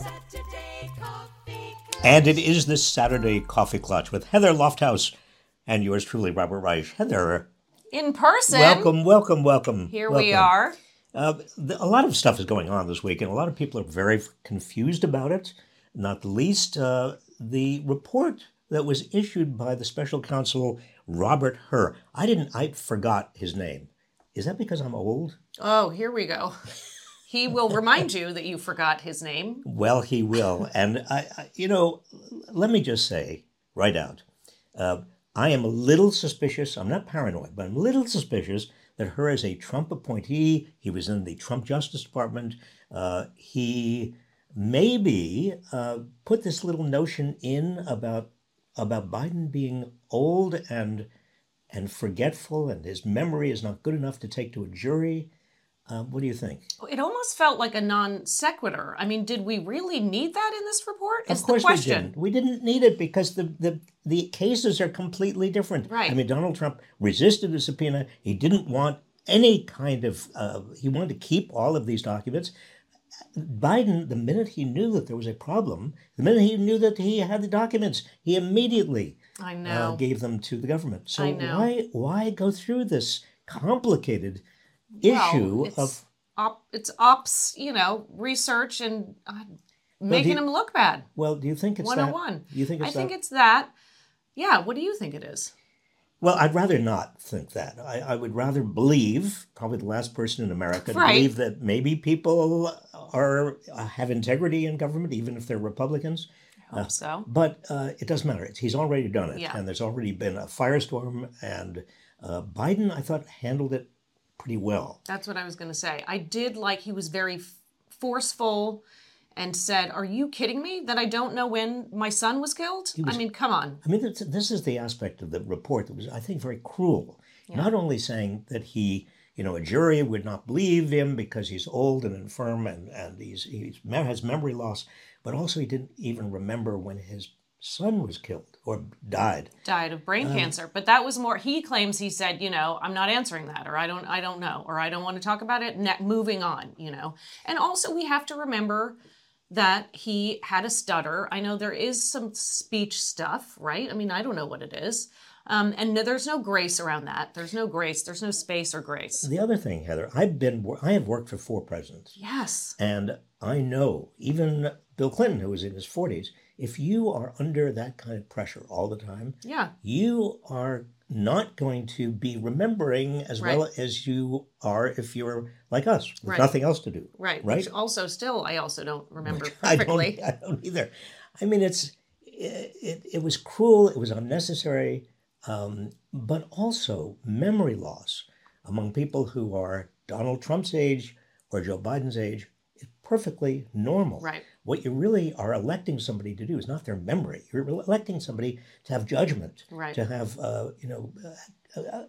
Saturday Coffee Klatch. And it is this Saturday Coffee Klatch with Heather Lofthouse and yours truly, Robert Reich. Heather, in person. welcome, welcome, welcome. Here we are. Uh, th- a lot of stuff is going on this week, and a lot of people are very confused about it. Not the least, uh, the report that was issued by the special counsel Robert Hur. I didn't. I forgot his name. Is that because I'm old? Oh, here we go. He will remind you that you forgot his name. Well, he will. and I, I, you know, let me just say right out, uh, I am a little suspicious. I'm not paranoid, but I'm a little suspicious that Hur is a Trump appointee. He was in the Trump Justice Department. Uh, he maybe uh, put this little notion in about about Biden being old and and forgetful, and his memory is not good enough to take to a jury. Uh, what do you think? It almost felt like a non sequitur. I mean, did we really need that in this report? Is of course the question. we didn't. We didn't need it because the, the the cases are completely different. Right. I mean, Donald Trump resisted the subpoena. He didn't want any kind of. Uh, he wanted to keep all of these documents. Biden, the minute he knew that there was a problem, the minute he knew that he had the documents, he immediately I uh, gave them to the government. So know. why why go through this complicated Well, issue it's, of op, it's ops, you know, research and uh, making he- him look bad. well? Do you think it's that? 101. Do you think it's I think it's that. Yeah, what do you think it is? Well, I'd rather not think that. I, I would rather believe, probably the last person in America, to Right. believe that maybe people are uh, have integrity in government, even if they're Republicans. Hope so. But uh, it doesn't matter. He's already done it, Yeah. and there's already been a firestorm. And uh, Biden, I thought, handled it pretty well. That's what I was going to say. I did like he was very f- forceful and said, Are you kidding me that I don't know when my son was killed? I mean, come on. I mean, this, this is the aspect of the report that was, I think, very cruel. Not only saying that he, you know, a jury would not believe him because he's old and infirm and, and he's, he's has memory loss, but also he didn't even remember when his son was killed or died. Died of brain cancer. But that was more he claims he said, you know, I'm not answering that or I don't I don't know or I don't want to talk about it. Ne- moving on, you know. And also we have to remember that he had a stutter. I know there is some speech stuff, right? I mean, I don't know what it is. Um, and no, there's no grace around that. There's no grace. There's no space or grace. The other thing, Heather, I've been, I have worked for four presidents. Yes. And I know, even Bill Clinton, who was in his 40s, if you are under that kind of pressure all the time, Yeah. you are not going to be remembering as well as you are if you're like us, with Right. nothing else to do. Right. Right? Which also still I also don't remember I perfectly. don't, I don't either. I mean, it's it, it, it was cruel. It was unnecessary, um, but also memory loss among people who are Donald Trump's age or Joe Biden's age is perfectly normal. Right. What you really are electing somebody to do is not their memory. You're electing somebody to have judgment, Right. to have uh, you know. Uh, uh,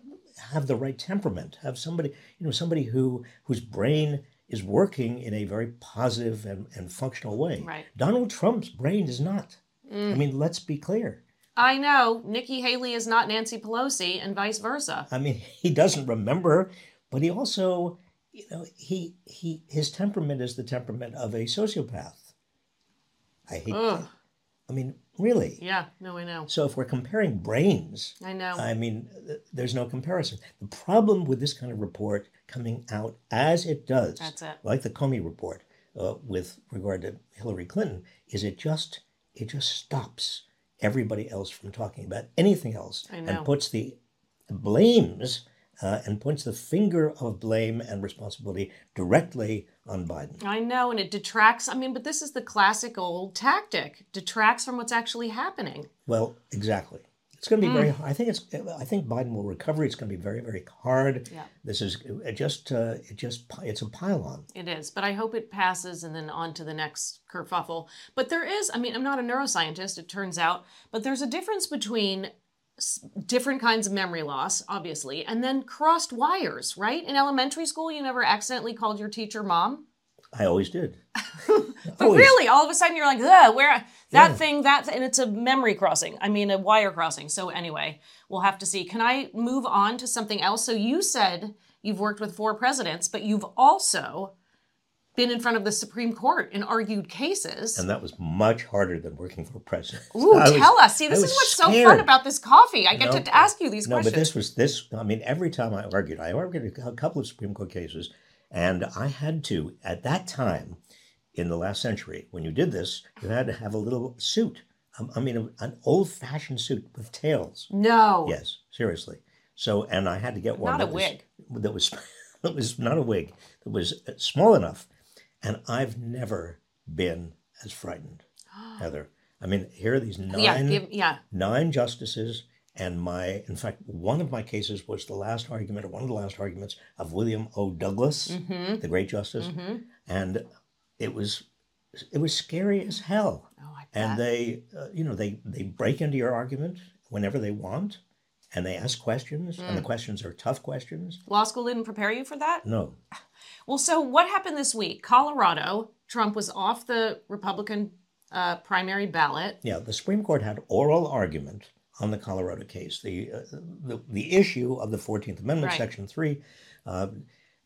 have the right temperament have somebody you know somebody who whose brain is working in a very positive and, and functional way Right. donald trump's brain is not Mm. i mean let's be clear I know Nikki Haley is not Nancy Pelosi and vice versa. i mean he doesn't remember but he also you know he he his temperament is the temperament of a sociopath i hate Ugh. that i mean really Yeah, no, I know. so if we're comparing brains I know. I mean, th- there's no comparison. The problem with this kind of report coming out as it does, That's it. like the Comey report uh, with regard to Hillary Clinton, is it just it just stops everybody else from talking about anything else I know. and puts the blames uh, and points the finger of blame and responsibility directly on Biden. I know, and it detracts. I mean, but this is the classic old tactic detracts from what's actually happening. Well, exactly. It's going to be Hmm. very. I think it's. I think Biden will recover. It's going to be very, very hard. Yeah. This is it just. Uh, it just. It's a pylon. It is, but I hope it passes and then on to the next kerfuffle. But there is, I mean, I'm not a neuroscientist, it turns out, but there's a difference between different kinds of memory loss, obviously, and then crossed wires, right? In elementary school, you never accidentally called your teacher mom. I always did. But Always. really, all of a sudden you're like, Ugh, where that Yeah. thing, that, and it's a memory crossing. I mean, a wire crossing. So anyway, we'll have to see. Can I move on to something else? So you said you've worked with four presidents, but you've also been in front of the Supreme Court and argued cases. And that was much harder than working for a president. Ooh, I was- tell us. See, this is was what's so fun about this coffee. I get No, to ask you these No, questions. No, but this was this. I mean, every time I argued, I argued a couple of Supreme Court cases, and I had to at that time in the last century when you did this, you had to have a little suit. Um, I mean, an old-fashioned suit with tails. no. Yes, seriously. So, and I had to get one Not a that was, wig. That was that was not a wig. That was small enough, and I've never been as frightened, Heather. I mean, here are these nine Yeah, give, yeah. nine justices and my in fact one of my cases was the last argument or one of the last arguments of william o douglas Mm-hmm. the great justice and it was it was scary as hell Oh, and they uh, you know they they break into your argument whenever they want and they ask questions and the Mm. questions are tough questions Law school didn't prepare you for that? no Well, so what happened this week? Colorado, Trump was off the Republican uh, primary ballot. Yeah, the Supreme Court had oral argument on the Colorado case, the uh, the, the issue of the Fourteenth Amendment, Right. Section Three, uh,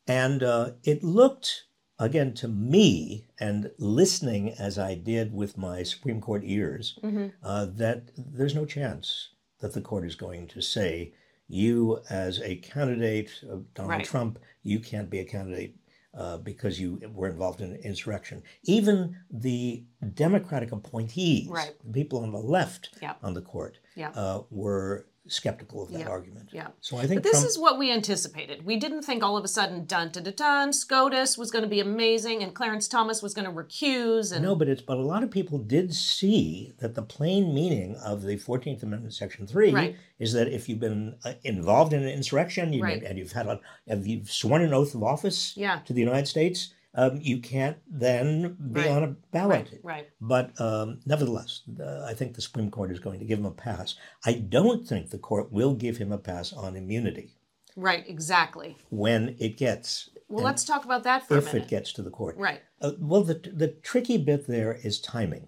and uh, it looked again to me, and listening as I did with my Supreme Court ears, Mm-hmm. uh, that there's no chance that the court is going to say you, as a candidate of Donald Right. Trump, you can't be a candidate uh, because you were involved in insurrection. Even the Democratic appointees, Right. the people on the left Yeah. on the court, Yeah. uh, were skeptical of that Yeah. argument. Yeah. So I think But this Trump, is what we anticipated. We didn't think all of a sudden, dun dun dun dun, SCOTUS was going to be amazing and Clarence Thomas was going to recuse. And no, but it's but a lot of people did see that the plain meaning of the Fourteenth Amendment, Section Three, Right. is that if you've been uh, involved in an insurrection you, Right. and you've had a, have you've sworn an oath of office Yeah. to the United States, um, you can't then be Right. on a ballot. right, right. But um, nevertheless, uh, I think the Supreme Court is going to give him a pass. I don't think the court will give him a pass on immunity Right, exactly. when it gets, Well, let's talk about that for a if minute. it gets to the court. Right. Uh, well, the, the tricky bit there is timing,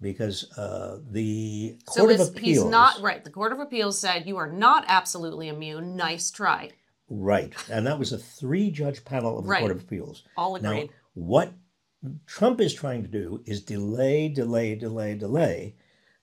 because uh, the So Court of is, Appeals, he's not right. The Court of Appeals said you are not absolutely immune. Nice try. Right, and that was a three-judge panel of the Right. Court of Appeals. All agreed. Now, what Trump is trying to do is delay, delay, delay, delay,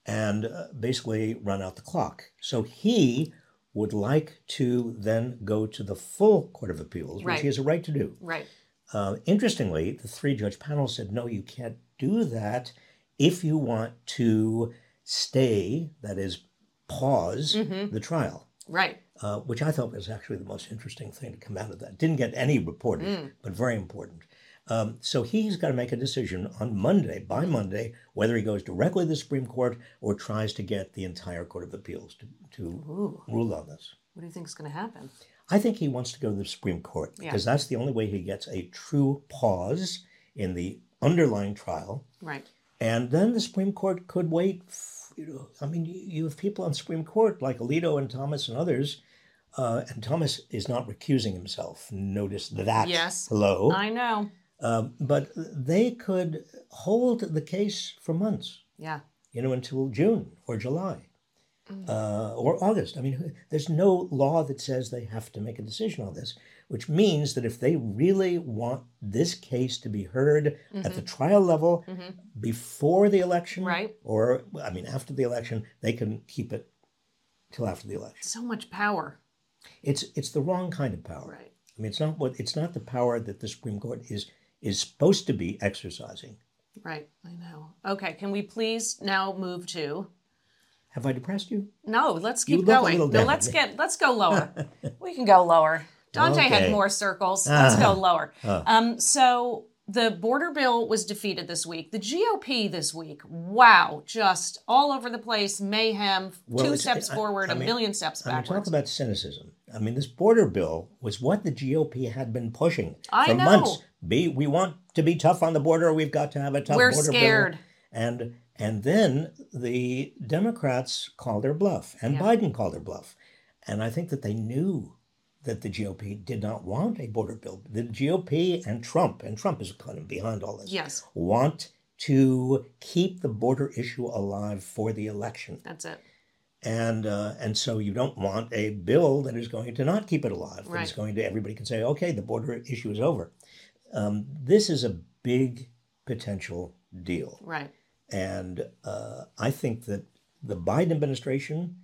and uh, basically run out the clock. So he would like to then go to the full Court of Appeals, Right. which he has a right to do. right. Uh, interestingly, the three judge panel said, no, you can't do that if you want to stay, that is, pause Mm-hmm. the trial Right. Uh, which I thought was actually the most interesting thing to come out of that. Didn't get any reported, Mm. but very important. Um, so he's got to make a decision on Monday, by Monday, whether he goes directly to the Supreme Court or tries to get the entire Court of Appeals to, to Ooh. rule on this. What do you think is going to happen? I think he wants to go to the Supreme Court Yeah. because that's the only way he gets a true pause in the underlying trial. Right. And then the Supreme Court could wait. f- You know, I mean, you have people on Supreme Court like Alito and Thomas and others, uh, and Thomas is not recusing himself. Notice that. Yes. Hello. I know. Um, but they could hold the case for months. Yeah. You know, until June or July. Mm. Uh, or August. I mean, there's no law that says they have to make a decision on this, which means that if they really want this case to be heard at the trial level before the election, Mm-hmm. Right. or I mean after the election, they can keep it till after the election. So much power. It's it's the wrong kind of power. Right. I mean, it's not what it's not the power that the Supreme Court is is supposed to be exercising. Right. I know. Okay. Can we please now move to? Have I depressed you? No, let's keep going. No, let's get let's go lower. we can go lower. Dante had more circles. Let's go lower. Uh. Um, so the border bill was defeated this week. The GOP this week, wow, just all over the place, mayhem, Well, two steps I- forward, I a mean- million steps I mean, talk about cynicism. I mean, this border bill was what the GOP had been pushing I for know. months. Be we want to be tough on the border. We've got to have a tough We're border scared. bill. And and then the Democrats called their bluff, and Yeah. Biden called their bluff. And I think that they knew that the GOP did not want a border bill. The GOP and Trump, and Trump is kind of behind all this, Yes, want to keep the border issue alive for the election. that's it. and uh, and so you don't want a bill that is going to not keep it alive. Right. going to everybody can say, okay, the border issue is over. Um, this is a big potential deal, Right. and uh, I think that the Biden administration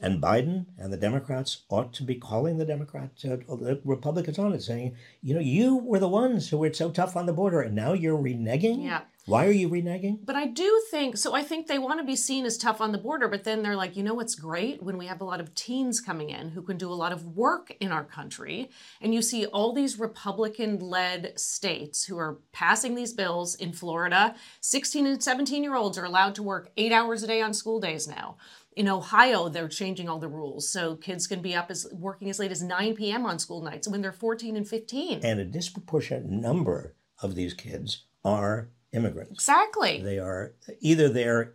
and Biden and the Democrats ought to be calling the Democrats, uh, the Republicans on it, saying, you know, you were the ones who were so tough on the border, and now you're reneging. Yeah. Why are you reneging? But I do think so. I think they want to be seen as tough on the border, but then they're like, you know what's great? When we have a lot of teens coming in who can do a lot of work in our country, and you see all these Republican led states who are passing these bills in Florida, 16 and 17 year olds are allowed to work eight hours a day on school days now. In Ohio, they're changing all the rules. So kids can be up as working as late as 9 p.m. on school nights when they're 14 and 15. And a disproportionate number of these kids are immigrants. Exactly. They are either they're,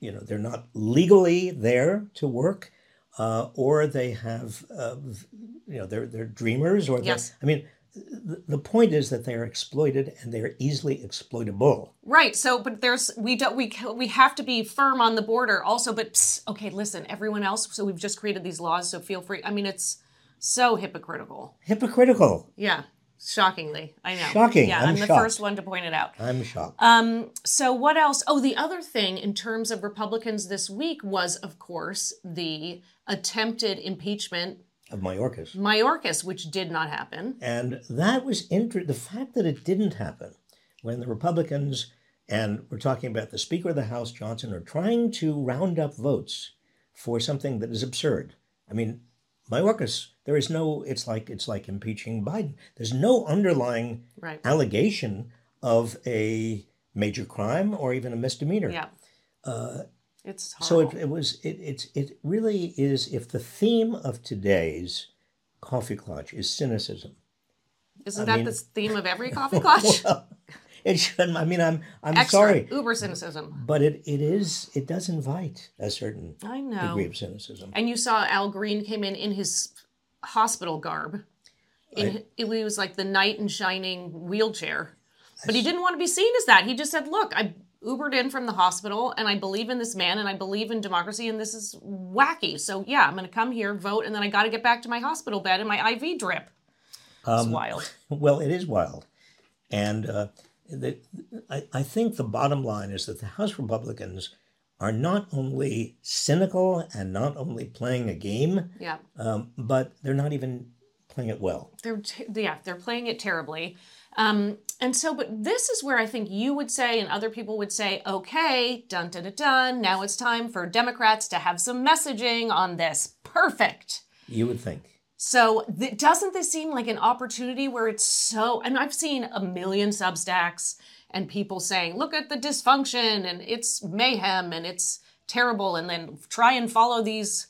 you know, they're not legally there to work, uh, or they have, uh, you know, they're they're dreamers, or they're- Yes. I mean, the, the point is that they are exploited and they are easily exploitable. Right. So, but there's we don't we we have to be firm on the border also. But psst, okay, listen, everyone else. So we've just created these laws. So feel free. I mean, it's so hypocritical. Hypocritical. Yeah, shockingly, I know. Shocking. Yeah, I'm I'm, the first one to point it out. I'm shocked. Um. So what else? Oh, the other thing in terms of Republicans this week was, of course, the attempted impeachment of Mayorkas. Mayorkas, which did not happen. And that was inter- the fact that it didn't happen when the Republicans and we're talking about the Speaker of the House, Johnson, are trying to round up votes for something that is absurd. I mean, Mayorkas, there is no. It's like it's like impeaching Biden. There's no underlying Right. allegation of a major crime or even a misdemeanor. Yeah. Uh, it's So it, it was it, it's it really is if the theme of today's coffee klatch is cynicism. Isn't I that mean- the theme of every coffee klatch? It should. I mean, I'm I'm Extra, sorry, uber cynicism. but it, it is it does invite a certain I know. degree of cynicism. And you saw Al Green came in in his hospital garb. In, it was like the knight in shining wheelchair. But he didn't want to be seen as that. He just said, Look, I Ubered in from the hospital and I believe in this man and I believe in democracy and this is wacky. So, yeah, I'm going to come here, vote, and then I got to get back to my hospital bed and my IV drip. It's Um, wild. Well, it is wild, and uh, the, I, I think the bottom line is that the House Republicans are not only cynical and not only playing a game, Yeah. um, but they're not even playing it well. they're t- yeah they're playing it terribly um and so but this is where i think you would say and other people would say okay dun dun dun dun now it's time for democrats to have some messaging on this perfect You would think. so th- doesn't this seem like an opportunity where it's so and i've seen a million substacks and people saying look at the dysfunction and it's mayhem and it's terrible and then try and follow these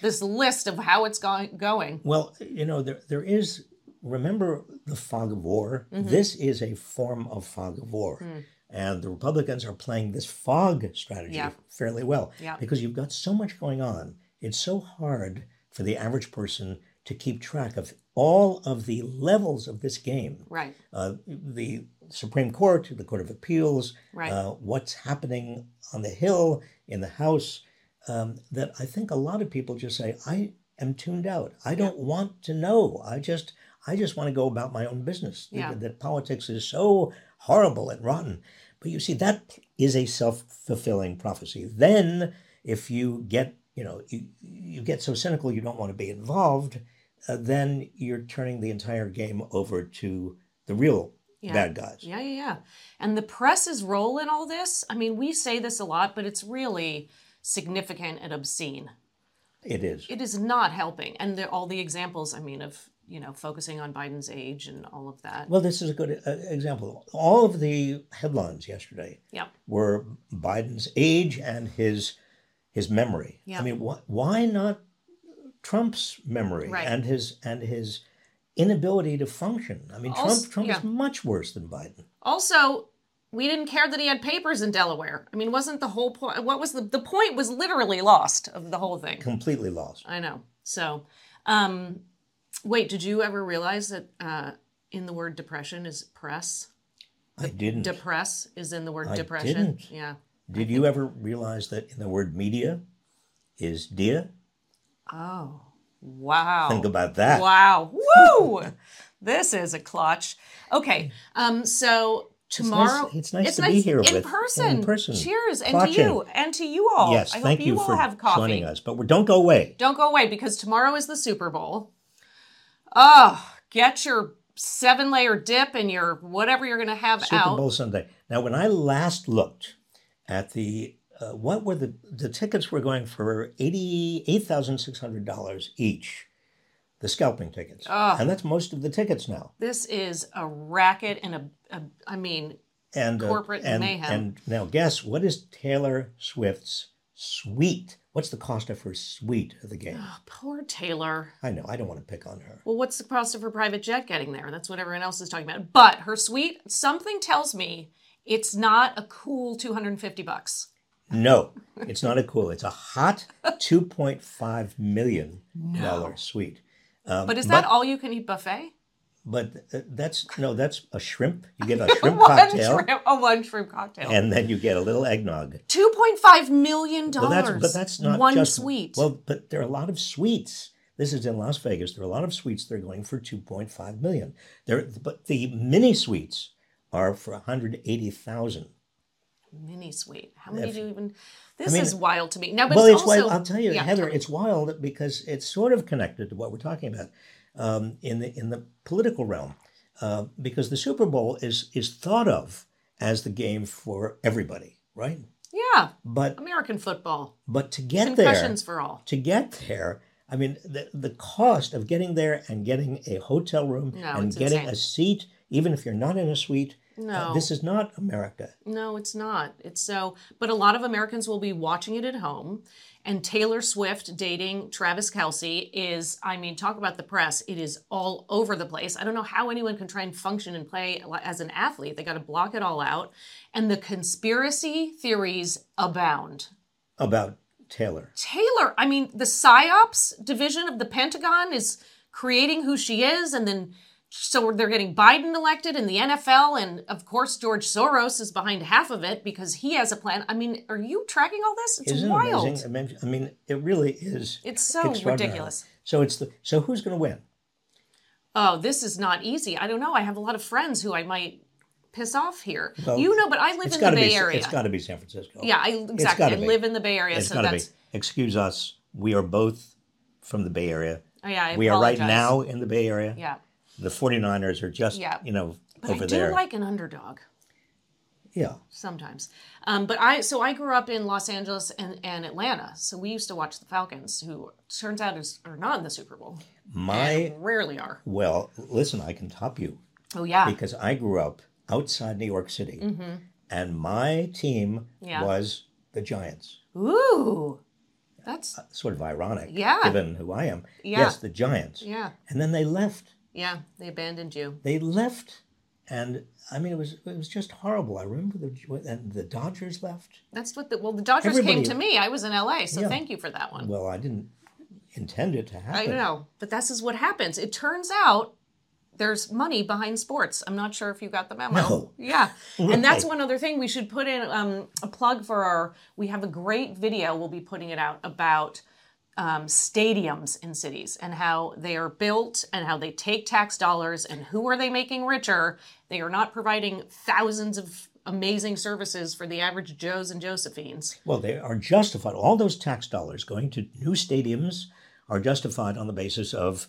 this list of how it's going going Well, you know, there there is. Remember the fog of war. This is a form of fog of war, and the Republicans are playing this fog strategy Yeah. fairly well Yeah. because you've got so much going on. It's so hard for the average person to keep track of all of the levels of this game. right Uh, the Supreme Court, the Court of Appeals, Right. uh, what's happening on the Hill, in the House, um, that I think a lot of people just say, I am tuned out. I don't want to know. I just I just want to go about my own business. Yeah. That, that politics is so horrible and rotten. But you see, that is a self-fulfilling prophecy. Then if you get, you know, you, you get so cynical you don't want to be involved, uh, then you're turning the entire game over to the real Yeah. bad guys. Yeah, yeah, yeah. And the press's role in all this, I mean, we say this a lot, but it's really significant and obscene. It is. It is not helping. And the, all the examples, I mean, of, you know, focusing on Biden's age and all of that. Well, this is a good uh, example. All of the headlines yesterday Yeah. were Biden's age and his his memory. Yeah. I mean, wh- why not Trump's memory Right. and his and his inability to function? I mean, Also- Trump Trump yeah. is much worse than Biden. Also, we didn't care that he had papers in Delaware. I mean, wasn't the whole point? What was the the point? Was literally lost of the whole thing. Completely lost. I know. So, um, wait, did you ever realize that uh, in the word depression is press? I didn't. Depress is in the word I depression. didn't. Yeah. Did you ever realize that in the word media is Dia. Oh, wow. Think about that. Wow. Woo! this is a clutch. Okay. Um, so tomorrow it's nice to be here in with- person. in person, Cheers. And clutching. to you. And to you all. Yes, I thank hope you, you, all for have coffee. joining us. But don't go away. Don't go away because tomorrow is the Super Bowl. Oh, get your seven layer dip and your whatever you're going to have Super out. Bowl Sunday. Now, when I last looked at the uh, what were the the tickets were going for eighty eight thousand six hundred dollars each, the scalping tickets, Ugh. and that's most of the tickets now. This is a racket and a, a I mean, And uh, Corporate and, mayhem. And now, guess what is Taylor Swift's suite? What's the cost of her suite of the game? oh, poor Taylor. I know I don't want to pick on her. Well, what's the cost of her private jet getting there? That's what everyone else is talking about. But her suite, something tells me it's not a cool 250 bucks. No, it's not a cool. It's a hot two point five million dollar suite. Um, But is that all you can eat buffet? But that's no, that's a shrimp. You get a shrimp one cocktail, shrimp, a one shrimp cocktail. and then you get a little eggnog. Two point five million dollars. that's but that's not one just suite. Well, but there are a lot of suites. This is in Las Vegas. There are a lot of suites. They're going for two point five million. There, but the mini suites are for one hundred eighty thousand. mini suite. How many If- do you even? This mean- is wild to me. Now, but well, it's, it's also. wild. I'll tell you, Yeah, Heather, it's wild because it's sort of connected to what we're talking about um, in the in the political realm, uh, because the Super Bowl is is thought of as the game for everybody, right? yeah, But American football. but to get there, Concussions for all. to get there, I mean, the the cost of getting there and getting a hotel room No, and getting insane. a seat, even if you're not in a suite, uh, No. this is not America. No, it's not. It's so, but a lot of Americans will be watching it at home. And Taylor Swift dating Travis Kelce is, I mean, talk about the press. It is all over the place. I don't know how anyone can try and function and play as an athlete. They got to block it all out. And the conspiracy theories abound. About Taylor. Taylor, I mean, the PSYOPs division of the Pentagon is creating who she is, and then so they're getting Biden elected in the NFL, and of course, George Soros is behind half of it because he has a plan. I mean, are you tracking all this? It's Isn't wild. it amazing? I mean, I mean, it really is. It's so ridiculous. So it's the so who's going to win? Oh, this is not easy. I don't know. I have a lot of friends who I might piss off here. Well, you know, but I live in the Bay be. Area. It's got to be San Francisco. yeah, I exactly. I be. live in the Bay Area, it's so got to be. that's Excuse us. We are both from the Bay Area. oh, yeah. I we are right now in the Bay Area. Yeah, The 49ers are just, Yeah. you know, but over I do there. like an underdog. yeah. sometimes um, but i so i grew up in los angeles and, and atlanta so we used to watch the falcons who turns out is, are not in the super bowl My rarely are well, listen, I can top you oh yeah because I grew up outside New York City, and my team Mm-hmm. Yeah. was the Giants. ooh that's Sort of ironic, Yeah. given who I am. Yeah. Yes, the Giants. yeah And then they left. Yeah they abandoned you They left, and I mean, it was it was just horrible. I remember the and the Dodgers left. that's what the well the dodgers came to me i was in la so Yeah. thank you for that one Well, I didn't intend it to happen. i know but this is what happens it turns out there's money behind sports. I'm not sure if you got the memo. No. Yeah. And that's one other thing we should put in um, a plug for our. We have a great video. We'll be putting it out about um, stadiums in cities and how they are built and how they take tax dollars and who are they making richer. They are not providing thousands of amazing services for the average Joes and Josephines. Well, they are justified. All those tax dollars going to new stadiums are justified on the basis of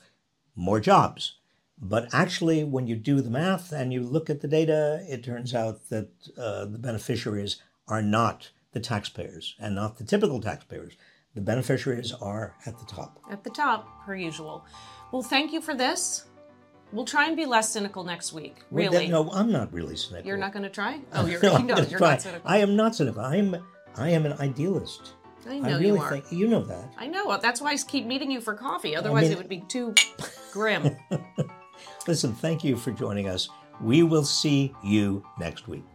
more jobs. But actually, when you do the math and you look at the data, it turns out that uh, the beneficiaries are not the taxpayers and not the typical taxpayers. The beneficiaries are at the top. At the top, per usual. Well, thank you for this. We'll try and be less cynical next week. Well, Really. that- no, I'm not really cynical. You're not going to try? Oh, you're, No, gonna you're try. not cynical. I am not cynical. I am. I am an idealist. I know I really you are. think you know that. I know. That's why I keep meeting you for coffee. Otherwise, mean- it would be too grim. Listen, thank you for joining us. We will see you next week.